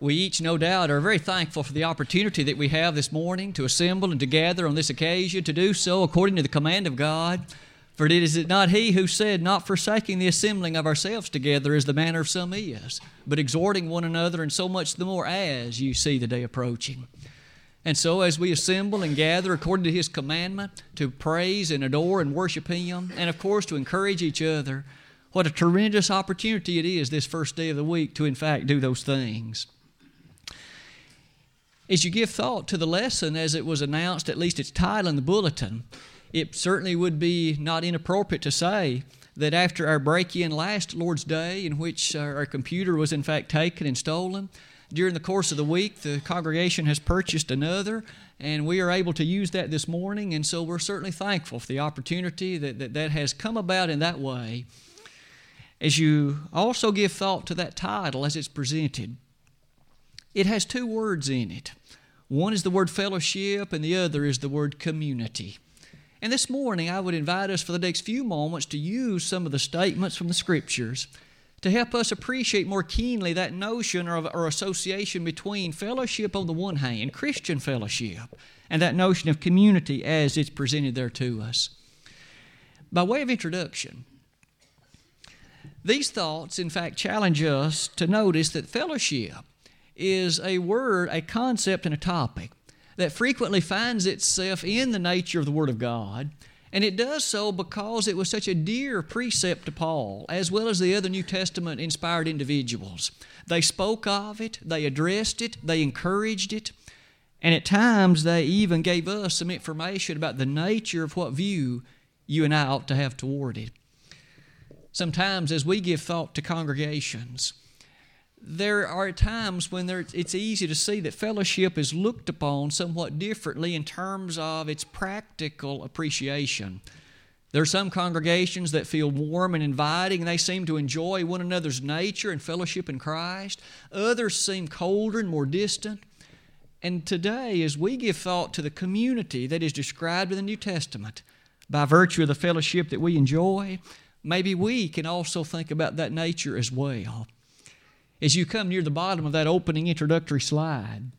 We each, no doubt, are very thankful for the opportunity that we have this morning to assemble and to gather on this occasion, to do so according to the command of God. For it is it not He who said, Not forsaking the assembling of ourselves together as the manner of some is, but exhorting one another, and so much the more as you see the day approaching. And so, as we assemble and gather according to His commandment to praise and adore and worship Him, and of course to encourage each other, what a tremendous opportunity it is this first day of the week to, in fact, do those things. As you give thought to the lesson as it was announced, at least its title in the bulletin, it certainly would be not inappropriate to say that after our break in last Lord's Day, in which uh, our computer was in fact taken and stolen, during the course of the week, the congregation has purchased another, and we are able to use that this morning, and so we're certainly thankful for the opportunity that that, that has come about in that way. As you also give thought to that title as it's presented, it has two words in it. One is the word fellowship, and the other is the word community. And this morning, I would invite us for the next few moments to use some of the statements from the Scriptures to help us appreciate more keenly that notion or, or association between fellowship on the one hand, Christian fellowship, and that notion of community as it's presented there to us. By way of introduction, these thoughts, in fact, challenge us to notice that fellowship is a word, a concept, and a topic that frequently finds itself in the nature of the Word of God. And it does so because it was such a dear precept to Paul, as well as the other New Testament inspired individuals. They spoke of it, they addressed it, they encouraged it, and at times they even gave us some information about the nature of what view you and I ought to have toward it. Sometimes, as we give thought to congregations, there are times when there, it's easy to see that fellowship is looked upon somewhat differently in terms of its practical appreciation. There are some congregations that feel warm and inviting, and they seem to enjoy one another's nature and fellowship in Christ. Others seem colder and more distant. And today, as we give thought to the community that is described in the New Testament by virtue of the fellowship that we enjoy, maybe we can also think about that nature as well as you come near the bottom of that opening introductory slide.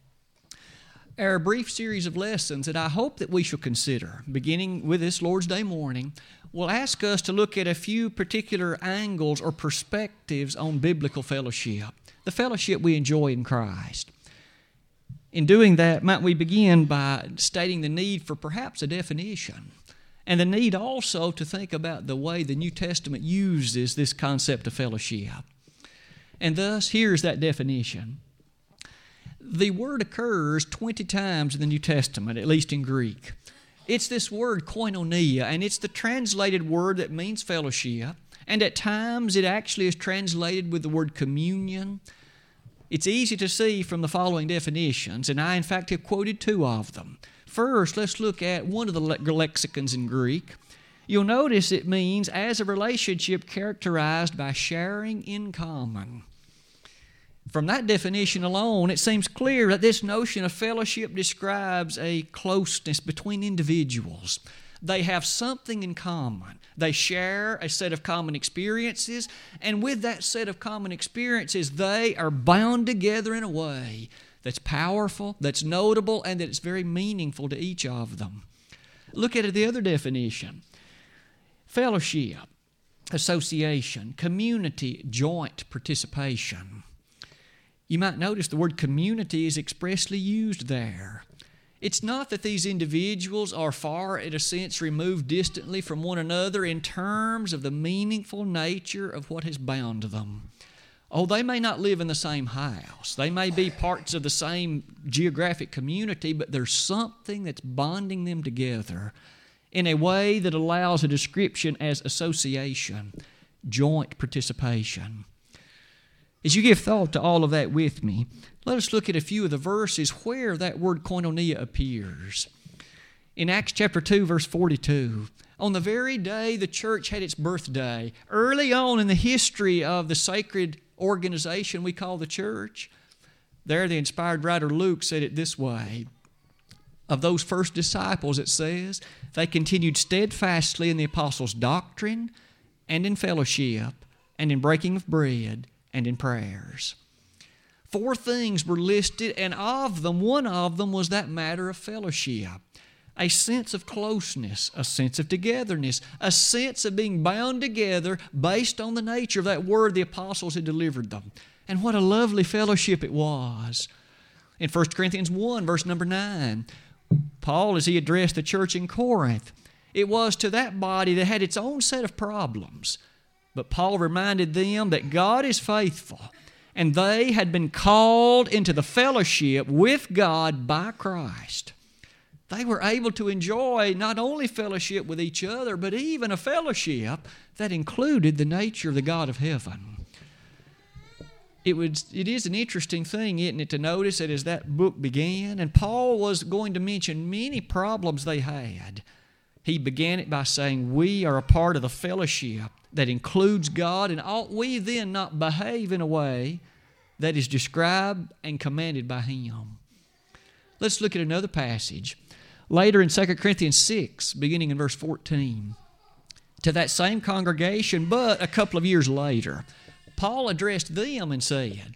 Our brief series of lessons that I hope that we shall consider, beginning with this Lord's Day morning, will ask us to look at a few particular angles or perspectives on biblical fellowship, the fellowship we enjoy in Christ. In doing that, might we begin by stating the need for perhaps a definition, and the need also to think about the way the New Testament uses this concept of fellowship. And thus, here's that definition. The word occurs 20 times in the New Testament, at least in Greek. It's this word koinonia, and it's the translated word that means fellowship. And at times, it actually is translated with the word communion. It's easy to see from the following definitions, and I, in fact, have quoted two of them. First, let's look at one of the lexicons in Greek. You'll notice it means as a relationship characterized by sharing in common. From that definition alone, it seems clear that this notion of fellowship describes a closeness between individuals. They have something in common. They share a set of common experiences, and with that set of common experiences, they are bound together in a way that's powerful, that's notable, and that it's very meaningful to each of them. Look at the other definition fellowship, association, community, joint participation. You might notice the word community is expressly used there. It's not that these individuals are far, in a sense, removed distantly from one another in terms of the meaningful nature of what has bound them. Oh, they may not live in the same house. They may be parts of the same geographic community, but there's something that's bonding them together in a way that allows a description as association, joint participation. As you give thought to all of that with me, let us look at a few of the verses where that word koinonia appears. In Acts chapter 2, verse 42, on the very day the church had its birthday, early on in the history of the sacred organization we call the church, there the inspired writer Luke said it this way of those first disciples, it says, they continued steadfastly in the apostles' doctrine and in fellowship and in breaking of bread and in prayers. Four things were listed, and of them, one of them was that matter of fellowship a sense of closeness, a sense of togetherness, a sense of being bound together based on the nature of that word the apostles had delivered them. And what a lovely fellowship it was. In 1 Corinthians 1, verse number 9, Paul, as he addressed the church in Corinth, it was to that body that had its own set of problems. But Paul reminded them that God is faithful and they had been called into the fellowship with God by Christ. They were able to enjoy not only fellowship with each other, but even a fellowship that included the nature of the God of heaven. It, was, it is an interesting thing, isn't it, to notice that as that book began, and Paul was going to mention many problems they had. He began it by saying, We are a part of the fellowship that includes God, and ought we then not behave in a way that is described and commanded by Him? Let's look at another passage. Later in 2 Corinthians 6, beginning in verse 14, to that same congregation, but a couple of years later, Paul addressed them and said,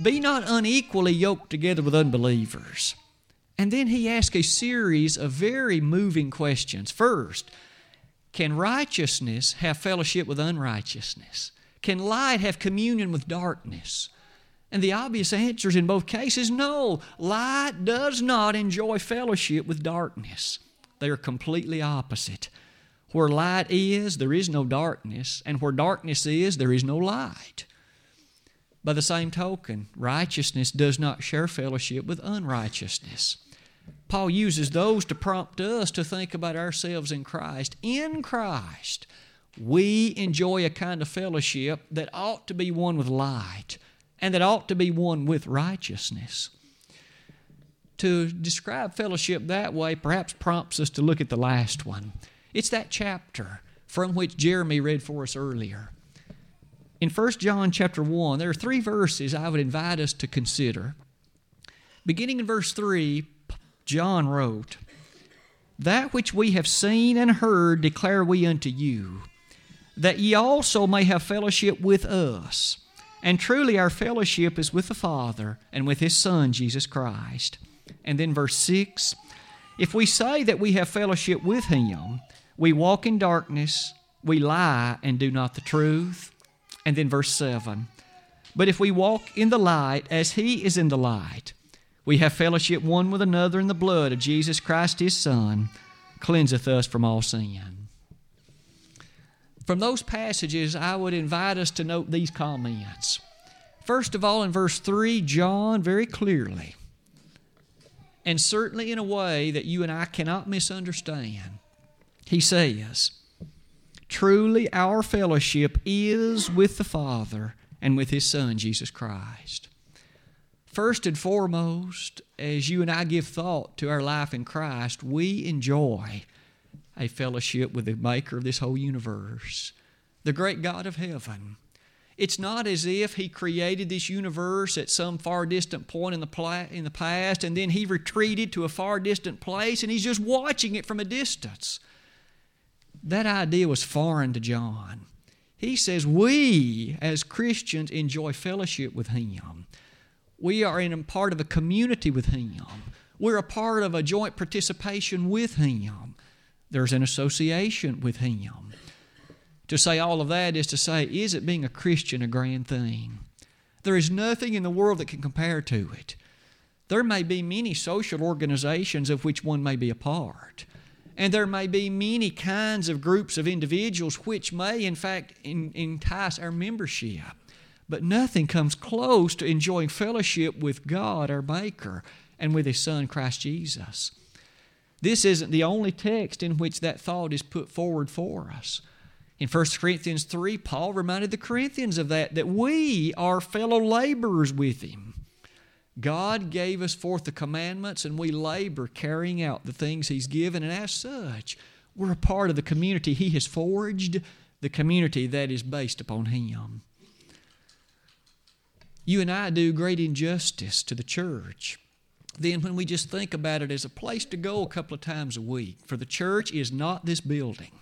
Be not unequally yoked together with unbelievers. And then he asked a series of very moving questions. First, can righteousness have fellowship with unrighteousness? Can light have communion with darkness? And the obvious answer is in both cases no. Light does not enjoy fellowship with darkness, they are completely opposite. Where light is, there is no darkness, and where darkness is, there is no light. By the same token, righteousness does not share fellowship with unrighteousness. Paul uses those to prompt us to think about ourselves in Christ. In Christ, we enjoy a kind of fellowship that ought to be one with light and that ought to be one with righteousness. To describe fellowship that way perhaps prompts us to look at the last one. It's that chapter from which Jeremy read for us earlier. In 1 John chapter 1, there are three verses I would invite us to consider. Beginning in verse 3, John wrote, That which we have seen and heard declare we unto you, that ye also may have fellowship with us. And truly our fellowship is with the Father and with His Son, Jesus Christ. And then verse 6 If we say that we have fellowship with Him, we walk in darkness, we lie and do not the truth. And then verse 7 But if we walk in the light as He is in the light, we have fellowship one with another in the blood of Jesus Christ, His Son, cleanseth us from all sin. From those passages, I would invite us to note these comments. First of all, in verse 3, John very clearly, and certainly in a way that you and I cannot misunderstand, he says, Truly our fellowship is with the Father and with His Son, Jesus Christ. First and foremost, as you and I give thought to our life in Christ, we enjoy a fellowship with the Maker of this whole universe, the great God of heaven. It's not as if He created this universe at some far distant point in the, pla- in the past and then He retreated to a far distant place and He's just watching it from a distance. That idea was foreign to John. He says we, as Christians, enjoy fellowship with Him. We are in part of a community with Him. We're a part of a joint participation with Him. There's an association with Him. To say all of that is to say, is it being a Christian a grand thing? There is nothing in the world that can compare to it. There may be many social organizations of which one may be a part. And there may be many kinds of groups of individuals which may, in fact, entice our membership. But nothing comes close to enjoying fellowship with God, our Maker, and with His Son, Christ Jesus. This isn't the only text in which that thought is put forward for us. In 1 Corinthians 3, Paul reminded the Corinthians of that, that we are fellow laborers with Him. God gave us forth the commandments, and we labor carrying out the things He's given, and as such, we're a part of the community He has forged, the community that is based upon Him. You and I do great injustice to the church. Then, when we just think about it as a place to go a couple of times a week, for the church is not this building.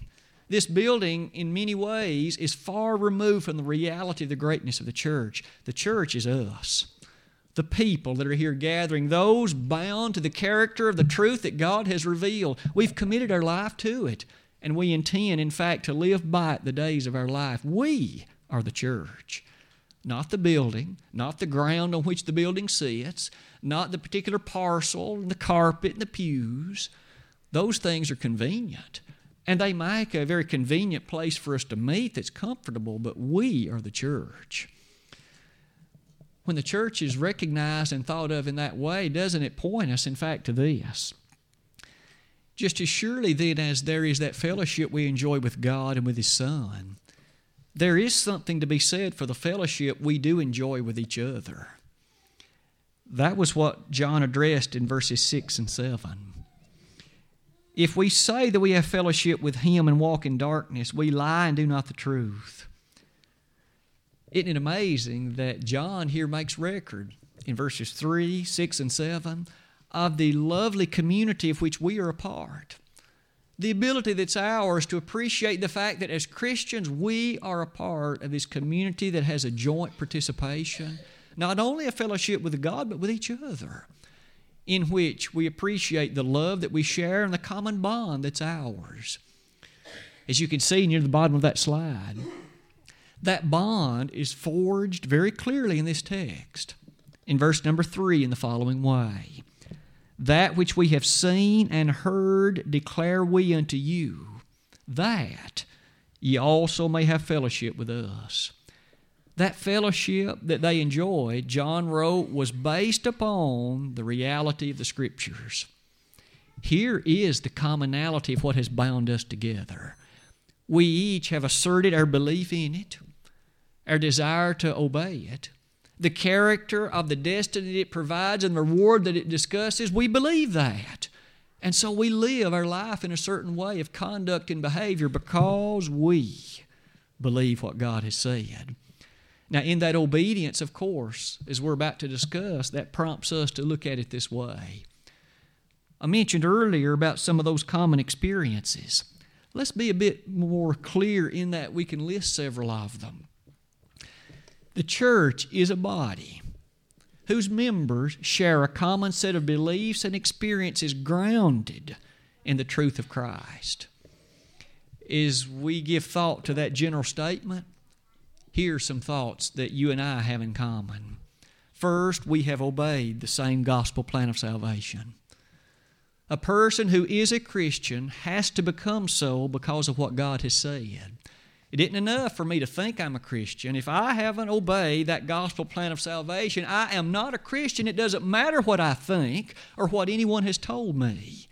This building, in many ways, is far removed from the reality of the greatness of the church. The church is us. the people that are here gathering, those bound to the character of the truth that God has revealed. We've committed our life to it, and we intend, in fact, to live by it the days of our life. We are the church. Not the building, not the ground on which the building sits, not the particular parcel and the carpet and the pews. Those things are convenient. And they make a very convenient place for us to meet that's comfortable, but we are the church. When the church is recognized and thought of in that way, doesn't it point us, in fact, to this? Just as surely then as there is that fellowship we enjoy with God and with His Son, there is something to be said for the fellowship we do enjoy with each other. That was what John addressed in verses 6 and 7. If we say that we have fellowship with Him and walk in darkness, we lie and do not the truth. Isn't it amazing that John here makes record in verses 3, 6, and 7 of the lovely community of which we are a part? The ability that's ours to appreciate the fact that as Christians we are a part of this community that has a joint participation, not only a fellowship with God, but with each other in which we appreciate the love that we share and the common bond that's ours. As you can see near the bottom of that slide, that bond is forged very clearly in this text. In verse number three, in the following way That which we have seen and heard declare we unto you, that ye also may have fellowship with us. That fellowship that they enjoyed, John wrote, was based upon the reality of the Scriptures. Here is the commonality of what has bound us together. We each have asserted our belief in it, our desire to obey it, the character of the destiny it provides and the reward that it discusses. We believe that. And so we live our life in a certain way of conduct and behavior because we believe what God has said. Now, in that obedience, of course, as we're about to discuss, that prompts us to look at it this way. I mentioned earlier about some of those common experiences. Let's be a bit more clear in that we can list several of them. The church is a body whose members share a common set of beliefs and experiences grounded in the truth of Christ. As we give thought to that general statement, here are some thoughts that you and I have in common. First, we have obeyed the same gospel plan of salvation. A person who is a Christian has to become so because of what God has said. It isn't enough for me to think I'm a Christian. If I haven't obeyed that gospel plan of salvation, I am not a Christian. It doesn't matter what I think or what anyone has told me.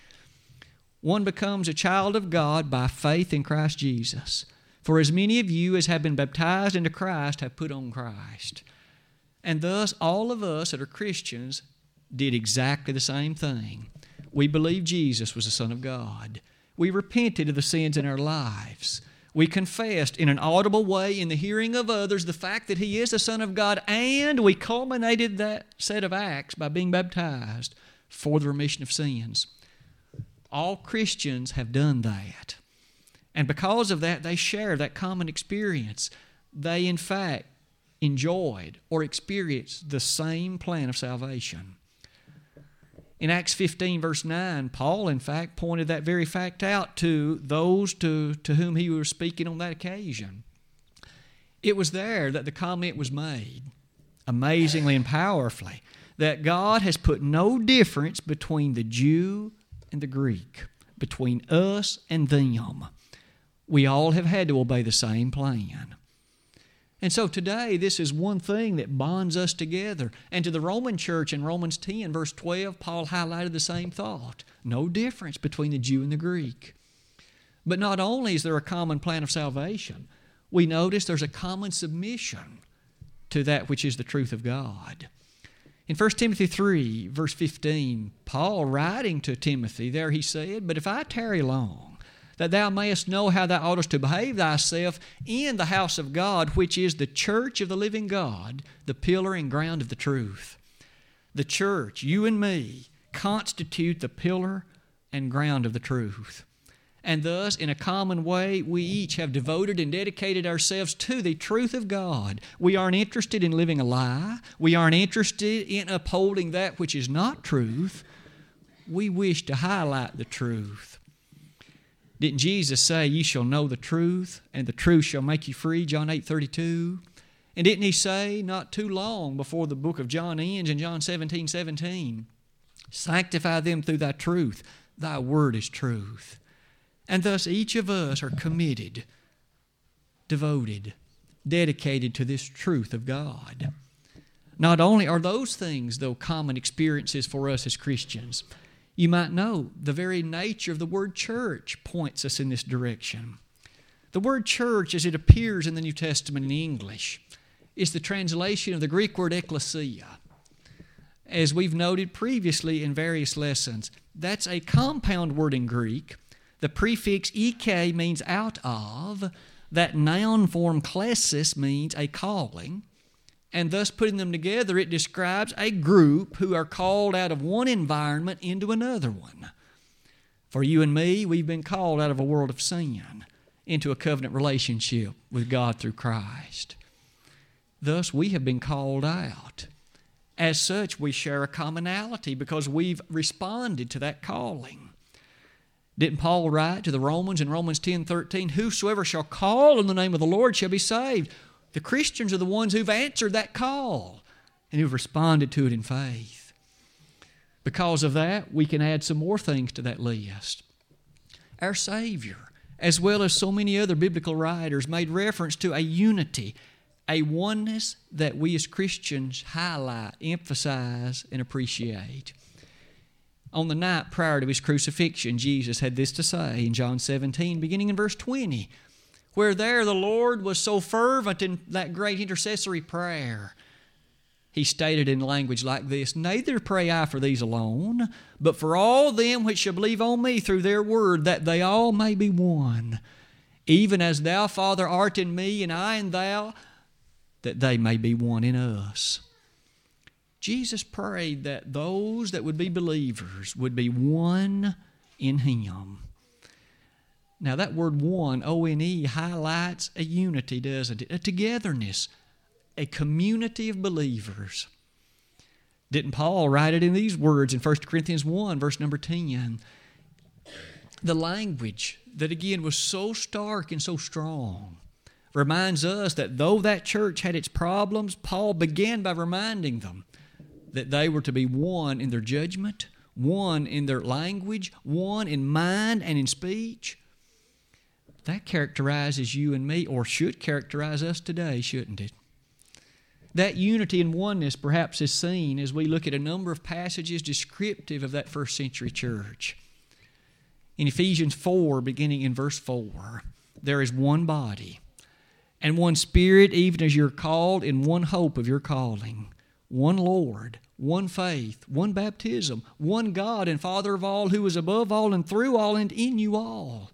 One becomes a child of God by faith in Christ Jesus. For as many of you as have been baptized into Christ have put on Christ. And thus, all of us that are Christians did exactly the same thing. We believed Jesus was the Son of God. We repented of the sins in our lives. We confessed in an audible way in the hearing of others the fact that He is the Son of God, and we culminated that set of acts by being baptized for the remission of sins. All Christians have done that. And because of that, they share that common experience. They, in fact, enjoyed or experienced the same plan of salvation. In Acts 15, verse 9, Paul, in fact, pointed that very fact out to those to, to whom he was speaking on that occasion. It was there that the comment was made, amazingly and powerfully, that God has put no difference between the Jew and the Greek, between us and them we all have had to obey the same plan. And so today, this is one thing that bonds us together. And to the Roman church in Romans 10, verse 12, Paul highlighted the same thought no difference between the Jew and the Greek. But not only is there a common plan of salvation, we notice there's a common submission to that which is the truth of God. In 1 Timothy 3, verse 15, Paul writing to Timothy, there he said, But if I tarry long, that thou mayest know how thou oughtest to behave thyself in the house of God, which is the church of the living God, the pillar and ground of the truth. The church, you and me, constitute the pillar and ground of the truth. And thus, in a common way, we each have devoted and dedicated ourselves to the truth of God. We aren't interested in living a lie. We aren't interested in upholding that which is not truth. We wish to highlight the truth. Didn't Jesus say, You shall know the truth, and the truth shall make you free? John 8 32. And didn't he say not too long before the book of John ends in John 17 17, Sanctify them through thy truth. Thy word is truth. And thus each of us are committed, devoted, dedicated to this truth of God. Not only are those things, though, common experiences for us as Christians, you might know the very nature of the word church points us in this direction. The word church, as it appears in the New Testament in English, is the translation of the Greek word ecclesia. As we've noted previously in various lessons, that's a compound word in Greek the prefix ek means out of. That noun form klesis means a calling. And thus, putting them together, it describes a group who are called out of one environment into another one. For you and me, we've been called out of a world of sin into a covenant relationship with God through Christ. Thus, we have been called out. As such, we share a commonality because we've responded to that calling. Didn't Paul write to the Romans in Romans 10 13, Whosoever shall call on the name of the Lord shall be saved? The Christians are the ones who've answered that call and who've responded to it in faith. Because of that, we can add some more things to that list. Our Savior, as well as so many other biblical writers, made reference to a unity, a oneness that we as Christians highlight, emphasize, and appreciate. On the night prior to his crucifixion, Jesus had this to say in John 17, beginning in verse 20, where there the Lord was so fervent in that great intercessory prayer. He stated in language like this Neither pray I for these alone, but for all them which shall believe on me through their word, that they all may be one, even as thou, Father, art in me, and I in thou, that they may be one in us. Jesus prayed that those that would be believers would be one in Him. Now, that word one, O N E, highlights a unity, doesn't it? A togetherness, a community of believers. Didn't Paul write it in these words in 1 Corinthians 1, verse number 10? The language that again was so stark and so strong reminds us that though that church had its problems, Paul began by reminding them that they were to be one in their judgment, one in their language, one in mind and in speech. That characterizes you and me, or should characterize us today, shouldn't it? That unity and oneness perhaps is seen as we look at a number of passages descriptive of that first century church. In Ephesians 4, beginning in verse 4, there is one body and one spirit, even as you're called in one hope of your calling one Lord, one faith, one baptism, one God and Father of all, who is above all and through all and in you all.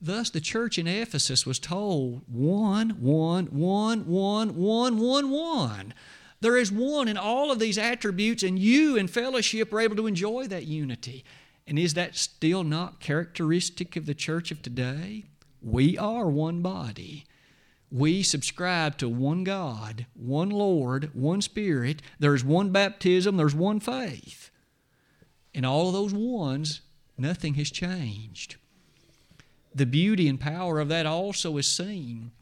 Thus, the church in Ephesus was told one, one, one, one, one, one, one. There is one in all of these attributes, and you in fellowship are able to enjoy that unity. And is that still not characteristic of the church of today? We are one body we subscribe to one God, one Lord, one Spirit. There's one baptism, there's one faith. In all of those ones, nothing has changed. The beauty and power of that also is seen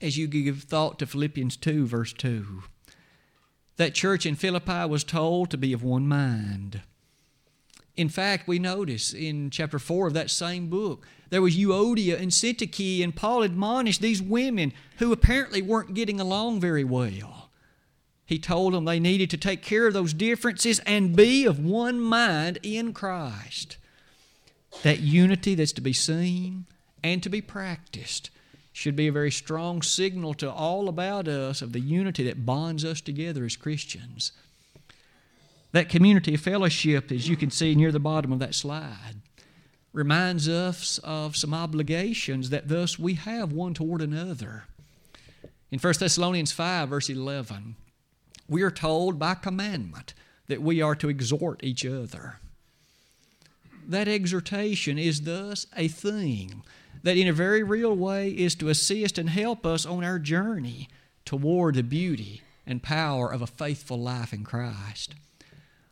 as you give thought to Philippians 2, verse 2. That church in Philippi was told to be of one mind. In fact, we notice in chapter 4 of that same book, there was Euodia and Syntyche, and Paul admonished these women who apparently weren't getting along very well. He told them they needed to take care of those differences and be of one mind in Christ. That unity that's to be seen and to be practiced should be a very strong signal to all about us of the unity that bonds us together as Christians. That community of fellowship, as you can see near the bottom of that slide, reminds us of some obligations that thus we have one toward another. In 1 Thessalonians 5, verse 11, we are told by commandment that we are to exhort each other. That exhortation is thus a thing that, in a very real way, is to assist and help us on our journey toward the beauty and power of a faithful life in Christ.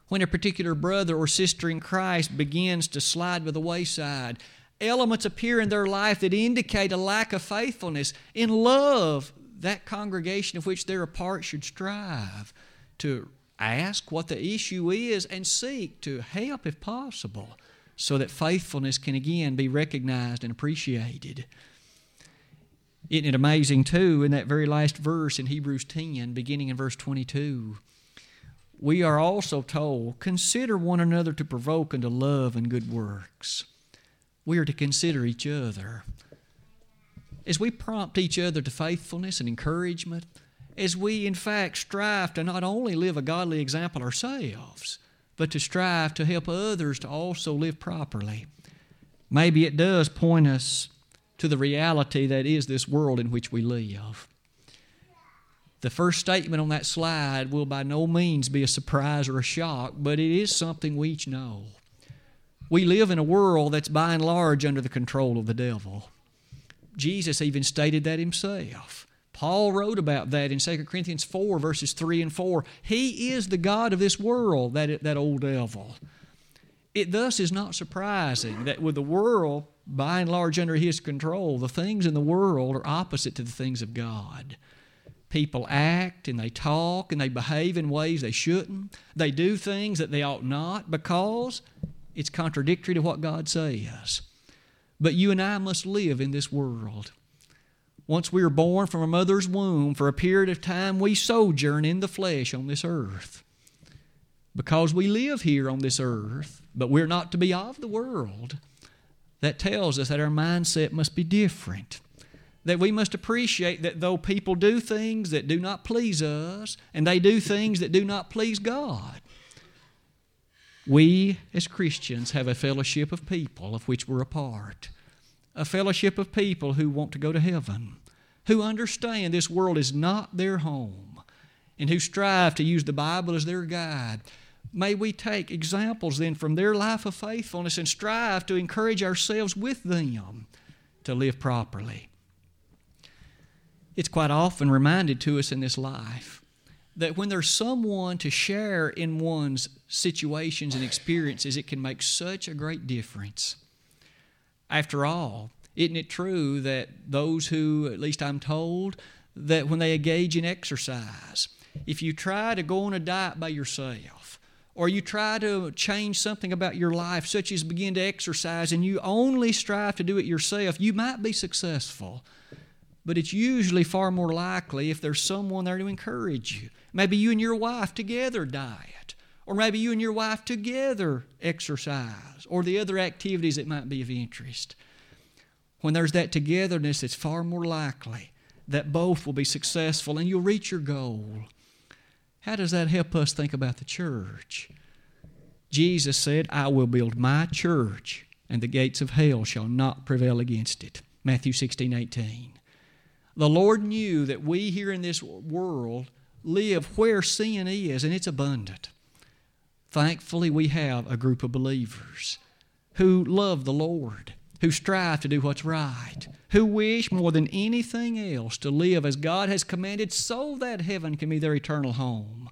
When a particular brother or sister in Christ begins to slide by the wayside, elements appear in their life that indicate a lack of faithfulness. In love, that congregation of which they're a part should strive to ask what the issue is and seek to help if possible so that faithfulness can again be recognized and appreciated. Isn't it amazing, too, in that very last verse in Hebrews 10, beginning in verse 22? We are also told, Consider one another to provoke unto love and good works. We are to consider each other. As we prompt each other to faithfulness and encouragement, as we in fact strive to not only live a godly example ourselves, but to strive to help others to also live properly. Maybe it does point us to the reality that is this world in which we live. The first statement on that slide will by no means be a surprise or a shock, but it is something we each know. We live in a world that's by and large under the control of the devil. Jesus even stated that himself. Paul wrote about that in 2 Corinthians 4, verses 3 and 4. He is the God of this world, that, that old devil. It thus is not surprising that with the world by and large under his control, the things in the world are opposite to the things of God. People act and they talk and they behave in ways they shouldn't. They do things that they ought not because it's contradictory to what God says. But you and I must live in this world. Once we are born from a mother's womb, for a period of time we sojourn in the flesh on this earth. Because we live here on this earth, but we're not to be of the world, that tells us that our mindset must be different. That we must appreciate that though people do things that do not please us, and they do things that do not please God, we as Christians have a fellowship of people of which we're a part a fellowship of people who want to go to heaven, who understand this world is not their home, and who strive to use the Bible as their guide. May we take examples then from their life of faithfulness and strive to encourage ourselves with them to live properly. It's quite often reminded to us in this life that when there's someone to share in one's situations and experiences, it can make such a great difference. After all, isn't it true that those who, at least I'm told, that when they engage in exercise, if you try to go on a diet by yourself, or you try to change something about your life, such as begin to exercise, and you only strive to do it yourself, you might be successful. But it's usually far more likely if there's someone there to encourage you. Maybe you and your wife together diet, or maybe you and your wife together exercise, or the other activities that might be of interest. When there's that togetherness, it's far more likely that both will be successful and you'll reach your goal. How does that help us think about the church? Jesus said, I will build my church, and the gates of hell shall not prevail against it. Matthew 16, 18. The Lord knew that we here in this world live where sin is, and it's abundant. Thankfully, we have a group of believers who love the Lord, who strive to do what's right, who wish more than anything else to live as God has commanded so that heaven can be their eternal home.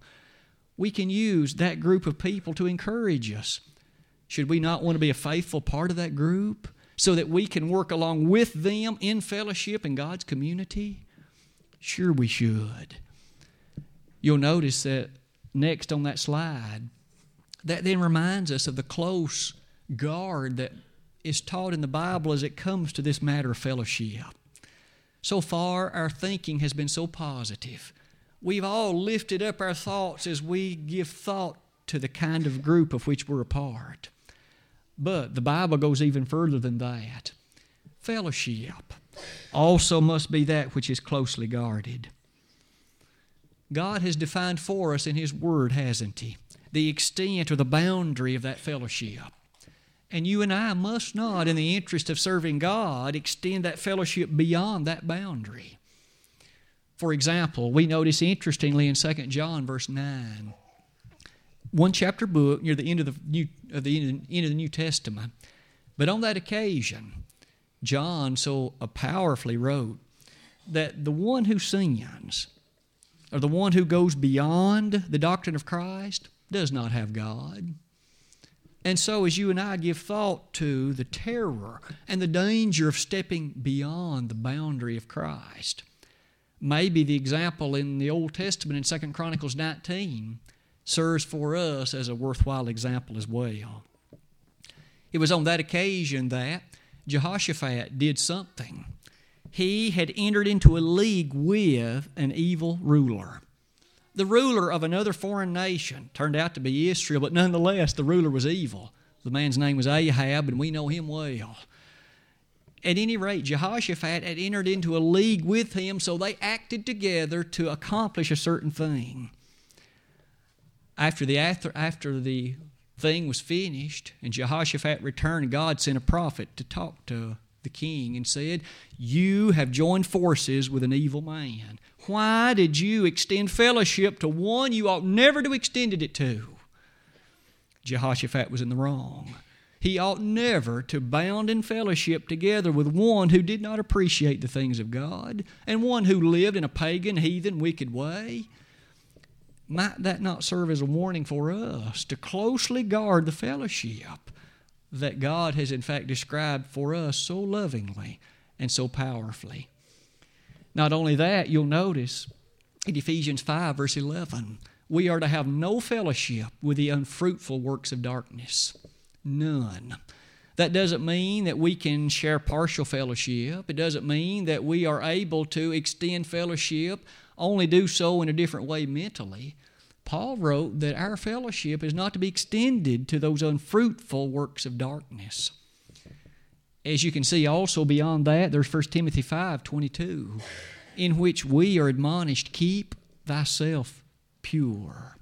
We can use that group of people to encourage us. Should we not want to be a faithful part of that group so that we can work along with them in fellowship in God's community? Sure, we should. You'll notice that next on that slide, that then reminds us of the close guard that is taught in the Bible as it comes to this matter of fellowship. So far, our thinking has been so positive. We've all lifted up our thoughts as we give thought to the kind of group of which we're a part. But the Bible goes even further than that. Fellowship also must be that which is closely guarded. God has defined for us in His Word, hasn't He? The extent or the boundary of that fellowship. And you and I must not, in the interest of serving God, extend that fellowship beyond that boundary. For example, we notice interestingly in 2 John, verse 9, one chapter book near the end of the New, of the end of the New Testament. But on that occasion, John so powerfully wrote that the one who sins, or the one who goes beyond the doctrine of Christ, does not have God. And so, as you and I give thought to the terror and the danger of stepping beyond the boundary of Christ, maybe the example in the Old Testament in 2 Chronicles 19 serves for us as a worthwhile example as well. It was on that occasion that Jehoshaphat did something. He had entered into a league with an evil ruler. The ruler of another foreign nation turned out to be Israel, but nonetheless, the ruler was evil. The man's name was Ahab, and we know him well. At any rate, Jehoshaphat had entered into a league with him, so they acted together to accomplish a certain thing. After the, after, after the thing was finished and Jehoshaphat returned, God sent a prophet to talk to the king and said, You have joined forces with an evil man. Why did you extend fellowship to one you ought never to have extended it to? Jehoshaphat was in the wrong. He ought never to bound in fellowship together with one who did not appreciate the things of God and one who lived in a pagan, heathen, wicked way might that not serve as a warning for us to closely guard the fellowship that God has in fact described for us so lovingly and so powerfully? Not only that, you'll notice in Ephesians 5, verse 11, we are to have no fellowship with the unfruitful works of darkness. None. That doesn't mean that we can share partial fellowship. It doesn't mean that we are able to extend fellowship, only do so in a different way mentally. Paul wrote that our fellowship is not to be extended to those unfruitful works of darkness. As you can see also beyond that, there's 1 Timothy 5 22, in which we are admonished, keep thyself pure.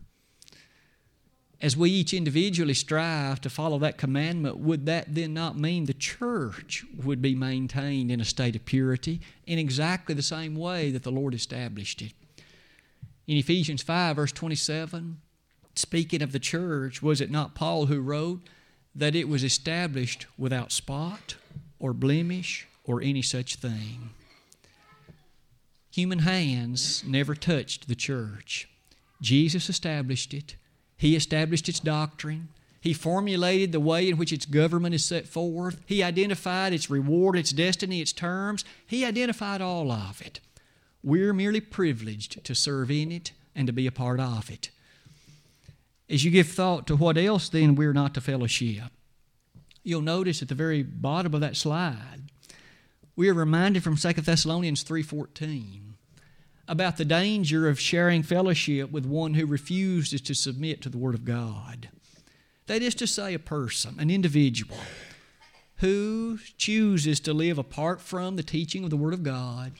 As we each individually strive to follow that commandment, would that then not mean the church would be maintained in a state of purity in exactly the same way that the Lord established it? In Ephesians 5, verse 27, speaking of the church, was it not Paul who wrote that it was established without spot or blemish or any such thing? Human hands never touched the church. Jesus established it, He established its doctrine. He formulated the way in which its government is set forth. He identified its reward, its destiny, its terms. He identified all of it. We're merely privileged to serve in it and to be a part of it. As you give thought to what else then we're not to fellowship, you'll notice at the very bottom of that slide, we are reminded from 2 Thessalonians 3:14 about the danger of sharing fellowship with one who refuses to submit to the Word of God. That is to say, a person, an individual, who chooses to live apart from the teaching of the Word of God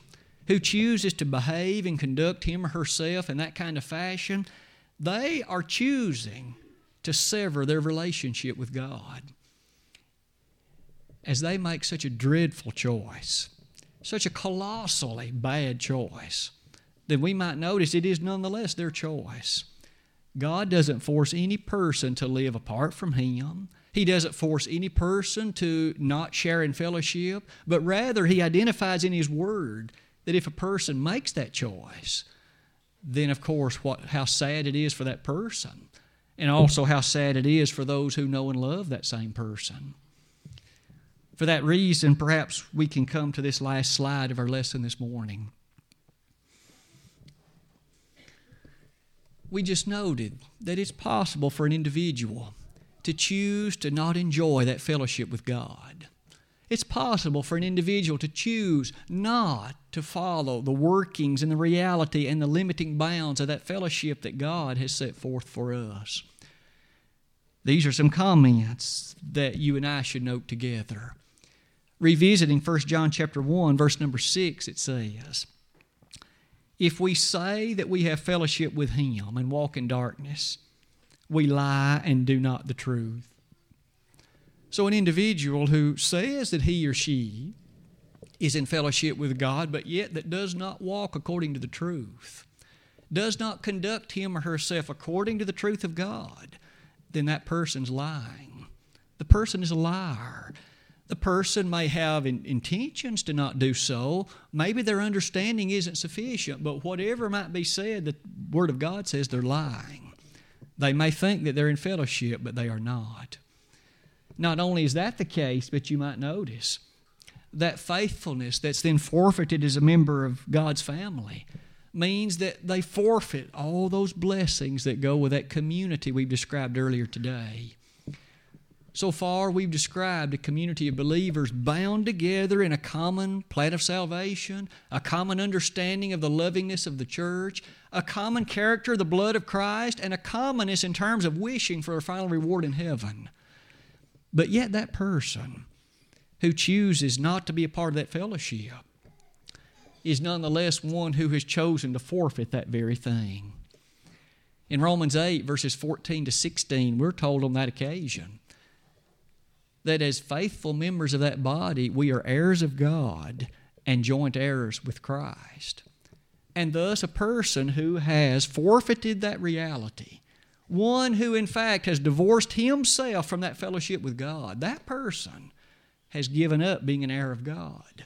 who chooses to behave and conduct him or herself in that kind of fashion, they are choosing to sever their relationship with God. As they make such a dreadful choice, such a colossally bad choice, then we might notice it is nonetheless their choice. God doesn't force any person to live apart from Him. He doesn't force any person to not share in fellowship, but rather He identifies in His Word that if a person makes that choice, then of course what how sad it is for that person and also how sad it is for those who know and love that same person. For that reason, perhaps we can come to this last slide of our lesson this morning. We just noted that it's possible for an individual to choose to not enjoy that fellowship with God. It's possible for an individual to choose not to follow the workings and the reality and the limiting bounds of that fellowship that God has set forth for us. These are some comments that you and I should note together. Revisiting 1 John chapter 1 verse number 6 it says, If we say that we have fellowship with him and walk in darkness, we lie and do not the truth. So, an individual who says that he or she is in fellowship with God, but yet that does not walk according to the truth, does not conduct him or herself according to the truth of God, then that person's lying. The person is a liar. The person may have in, intentions to not do so. Maybe their understanding isn't sufficient, but whatever might be said, the Word of God says they're lying. They may think that they're in fellowship, but they are not. Not only is that the case, but you might notice that faithfulness that's then forfeited as a member of God's family means that they forfeit all those blessings that go with that community we've described earlier today. So far, we've described a community of believers bound together in a common plan of salvation, a common understanding of the lovingness of the church, a common character the blood of Christ, and a commonness in terms of wishing for a final reward in heaven. But yet, that person who chooses not to be a part of that fellowship is nonetheless one who has chosen to forfeit that very thing. In Romans 8, verses 14 to 16, we're told on that occasion that as faithful members of that body, we are heirs of God and joint heirs with Christ. And thus, a person who has forfeited that reality, one who in fact has divorced himself from that fellowship with God, that person has given up being an heir of God.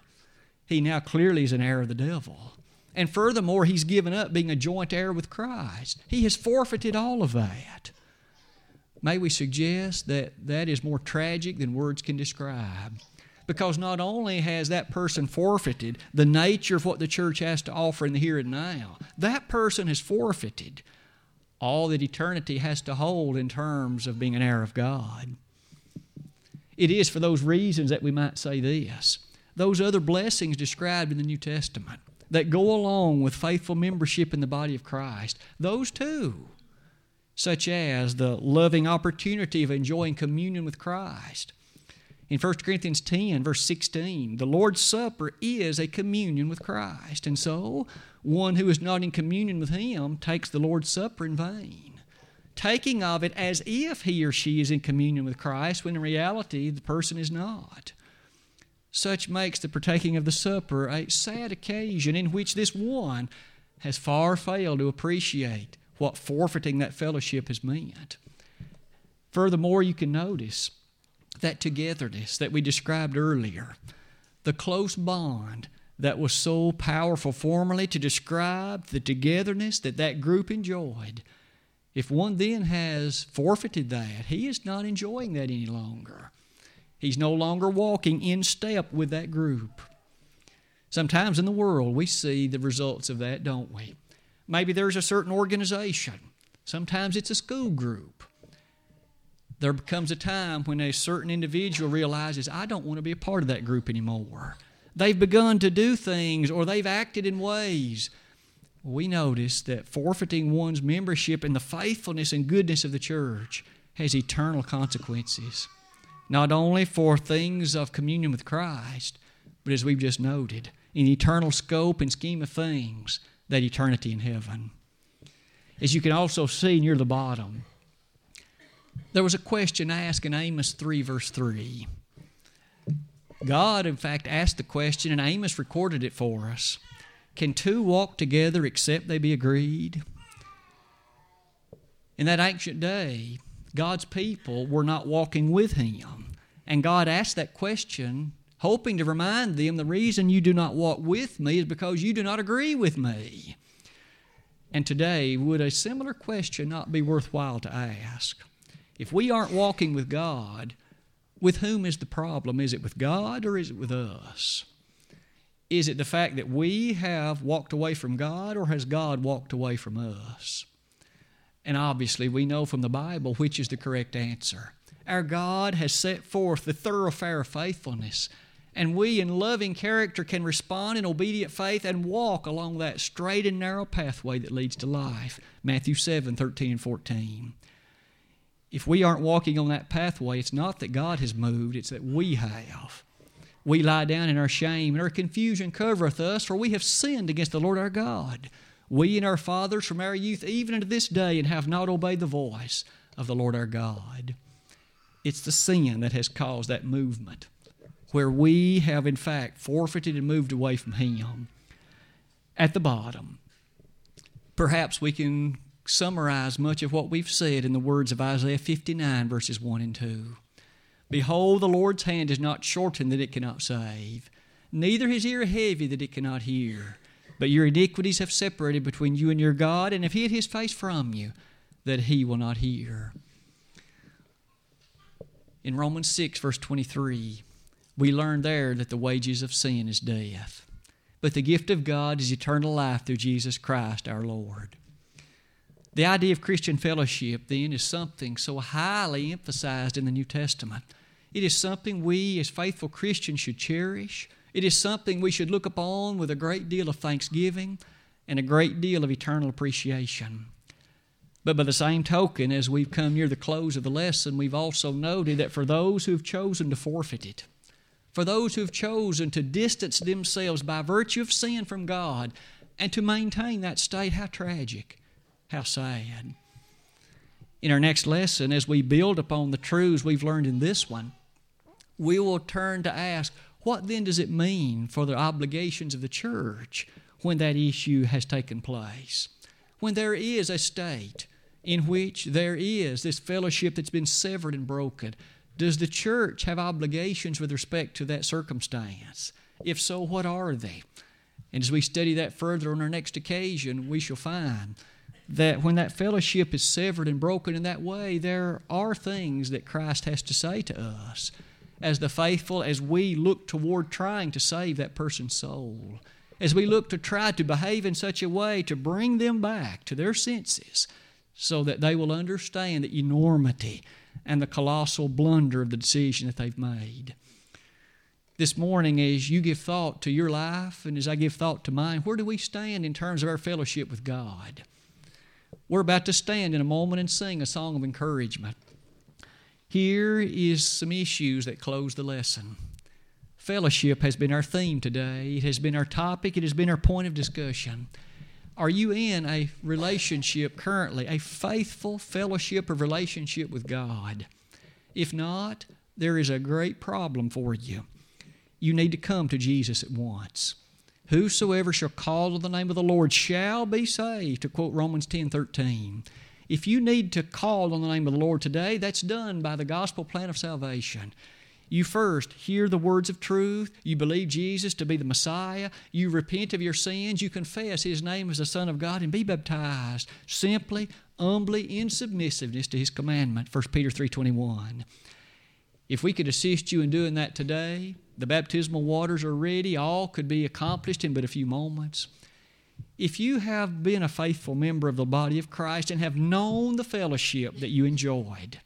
He now clearly is an heir of the devil. And furthermore, he's given up being a joint heir with Christ. He has forfeited all of that may we suggest that that is more tragic than words can describe. Because not only has that person forfeited the nature of what the church has to offer in the here and now, that person has forfeited all that eternity has to hold in terms of being an heir of God. It is for those reasons that we might say this. Those other blessings described in the New Testament that go along with faithful membership in the body of Christ, those too such as the loving opportunity of enjoying communion with Christ. In 1 Corinthians 10, verse 16, the Lord's Supper is a communion with Christ. And so, one who is not in communion with Him takes the Lord's Supper in vain, taking of it as if he or she is in communion with Christ, when in reality the person is not. Such makes the partaking of the supper a sad occasion in which this one has far failed to appreciate what forfeiting that fellowship has meant. Furthermore, you can notice that togetherness that we described earlier, the close bond that was so powerful formerly to describe the togetherness that that group enjoyed. If one then has forfeited that, he is not enjoying that any longer. He's no longer walking in step with that group. Sometimes in the world, we see the results of that, don't we? Maybe there's a certain organization. Sometimes it's a school group. There becomes a time when a certain individual realizes, I don't want to be a part of that group anymore. They've begun to do things or they've acted in ways. We notice that forfeiting one's membership in the faithfulness and goodness of the church has eternal consequences, not only for things of communion with Christ, but as we've just noted, in eternal scope and scheme of things that eternity in heaven. As you can also see near the bottom, there was a question asked in Amos 3, verse 3. God, in fact, asked the question, and Amos recorded it for us Can two walk together except they be agreed? In that ancient day, God's people were not walking with Him. And God asked that question hoping to remind them the reason you do not walk with me is because you do not agree with me. And today, would a similar question not be worthwhile to ask? If we aren't walking with God, with whom is the problem? Is it with God or is it with us? Is it the fact that we have walked away from God or has God walked away from us? And obviously, we know from the Bible which is the correct answer. Our God has set forth the thoroughfare of faithfulness and we, in loving character, can respond in obedient faith and walk along that straight and narrow pathway that leads to life. Matthew 7 13 and 14. If we aren't walking on that pathway, it's not that God has moved, it's that we have. We lie down in our shame, and our confusion covereth us, for we have sinned against the Lord our God. We and our fathers from our youth, even unto this day, and have not obeyed the voice of the Lord our God. It's the sin that has caused that movement where we have, in fact, forfeited and moved away from Him. At the bottom, perhaps we can summarize much of what we've said in the words of Isaiah 59, verses 1 and 2. Behold, the Lord's hand is not shortened that it cannot save, neither his ear heavy that it cannot hear. But your iniquities have separated between you and your God, and have hid his face from you, that he will not hear. In Romans 6, verse 23, we learn there that the wages of sin is death, but the gift of God is eternal life through Jesus Christ our Lord. The idea of Christian fellowship, then, is something so highly emphasized in the New Testament. It is something we, as faithful Christians, should cherish. It is something we should look upon with a great deal of thanksgiving and a great deal of eternal appreciation. But by the same token, as we've come near the close of the lesson, we've also noted that for those who've chosen to forfeit it, for those who've chosen to distance themselves by virtue of sin from God and to maintain that state, how tragic, how sad. In our next lesson, as we build upon the truths we've learned in this one, we will turn to ask what then does it mean for the obligations of the church when that issue has taken place? When there is a state in which there is this fellowship that's been severed and broken, does the church have obligations with respect to that circumstance? If so, what are they? And as we study that further on our next occasion, we shall find that when that fellowship is severed and broken in that way, there are things that Christ has to say to us as the faithful as we look toward trying to save that person's soul, as we look to try to behave in such a way to bring them back to their senses so that they will understand the enormity and the colossal blunder of the decision that they've made. This morning, as you give thought to your life and as I give thought to mine, where do we stand in terms of our fellowship with God? We're about to stand in a moment and sing a song of encouragement. Here is some issues that close the lesson. Fellowship has been our theme today. It has been our topic. It has been our point of discussion. Are you in a relationship currently, a faithful fellowship of relationship with God? If not, there is a great problem for you. You need to come to Jesus at once. Whosoever shall call on the name of the Lord shall be saved, to quote Romans 10 13. If you need to call on the name of the Lord today, that's done by the gospel plan of salvation. You first hear the words of truth. You believe Jesus to be the Messiah. You repent of your sins. You confess His name as the Son of God and be baptized simply, humbly, in submissiveness to His commandment. 1 Peter 3.21 If we could assist you in doing that today, the baptismal waters are ready. All could be accomplished in but a few moments. If you have been a faithful member of the body of Christ and have known the fellowship that you enjoyed,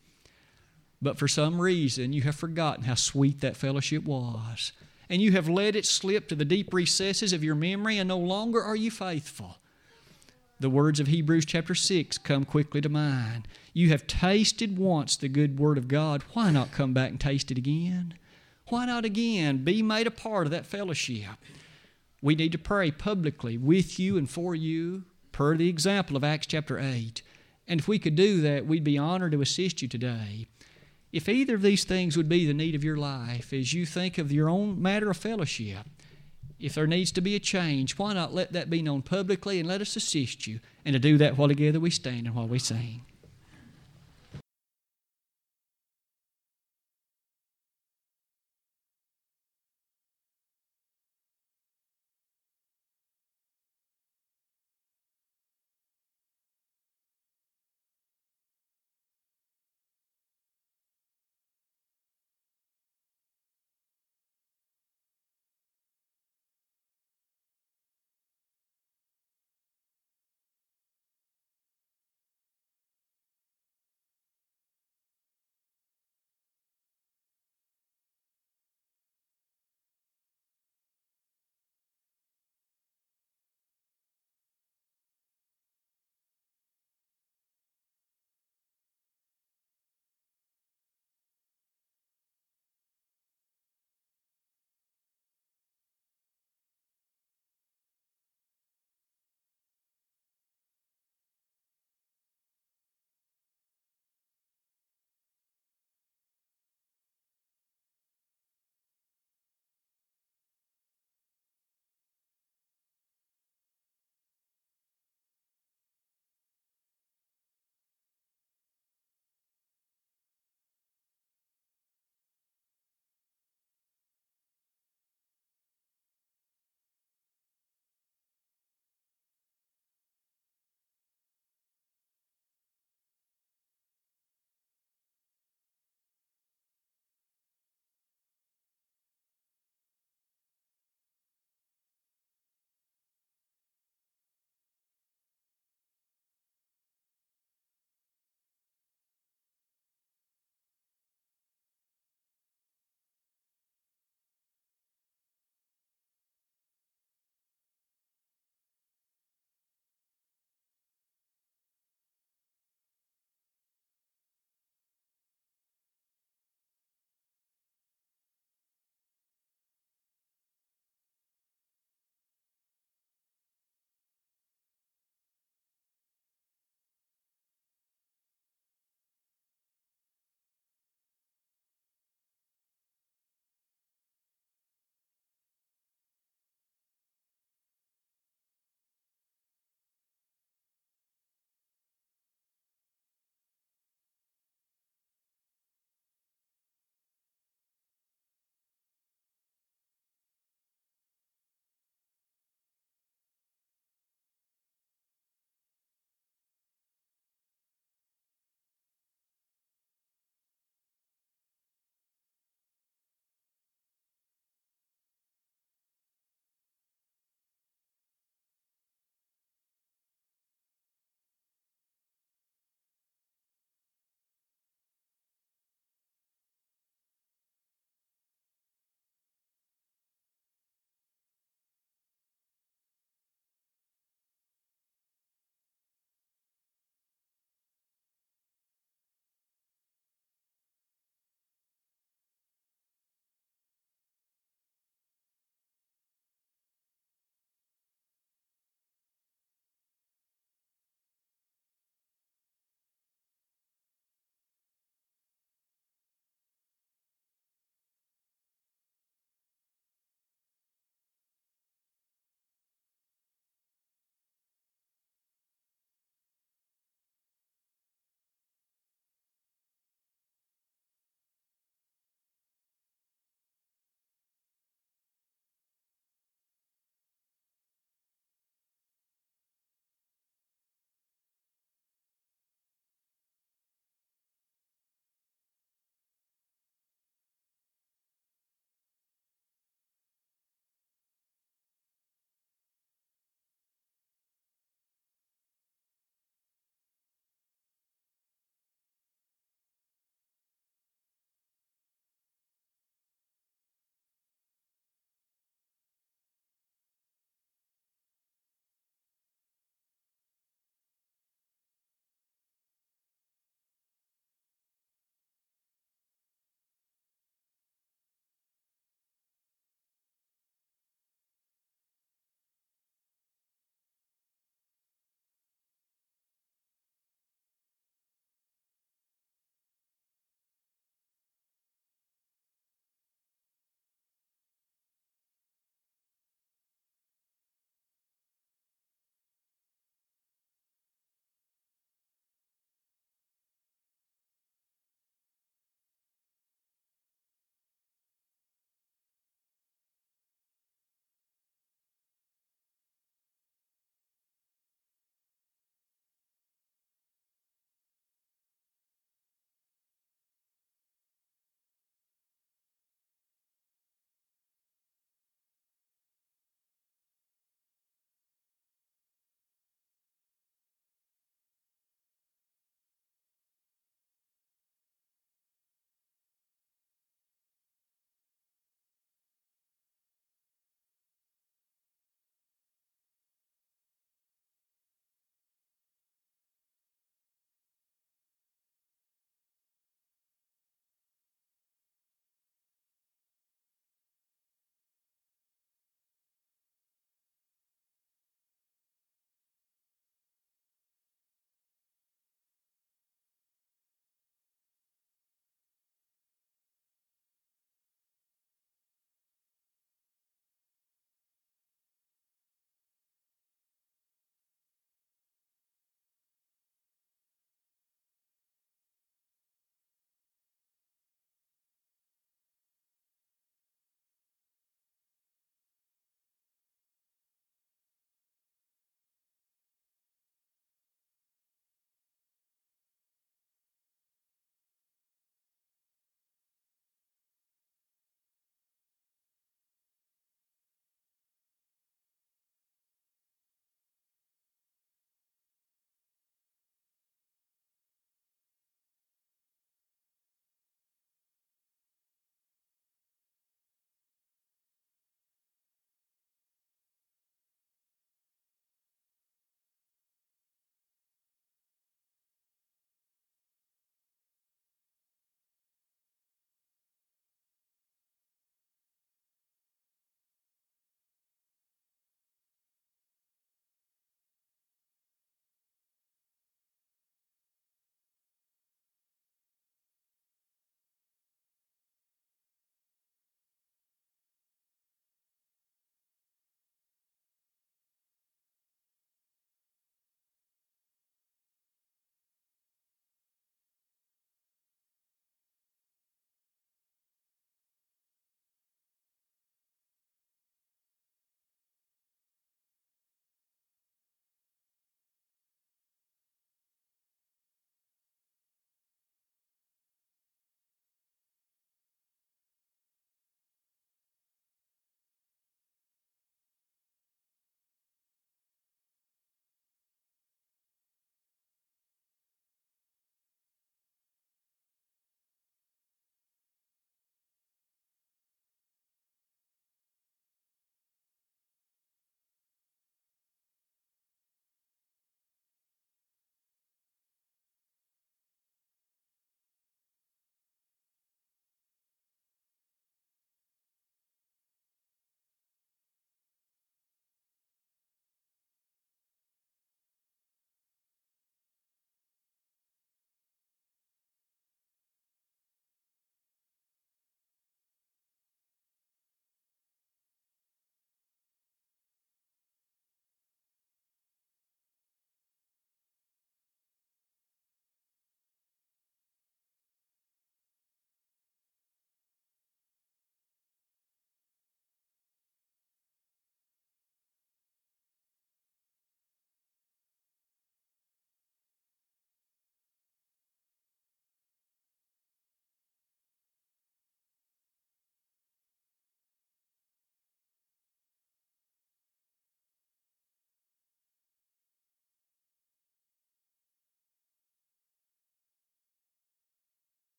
but for some reason, you have forgotten how sweet that fellowship was. And you have let it slip to the deep recesses of your memory, and no longer are you faithful. The words of Hebrews chapter 6 come quickly to mind. You have tasted once the good word of God. Why not come back and taste it again? Why not again be made a part of that fellowship? We need to pray publicly with you and for you, per the example of Acts chapter 8. And if we could do that, we'd be honored to assist you today. If either of these things would be the need of your life as you think of your own matter of fellowship, if there needs to be a change, why not let that be known publicly and let us assist you and to do that while together we stand and while we sing.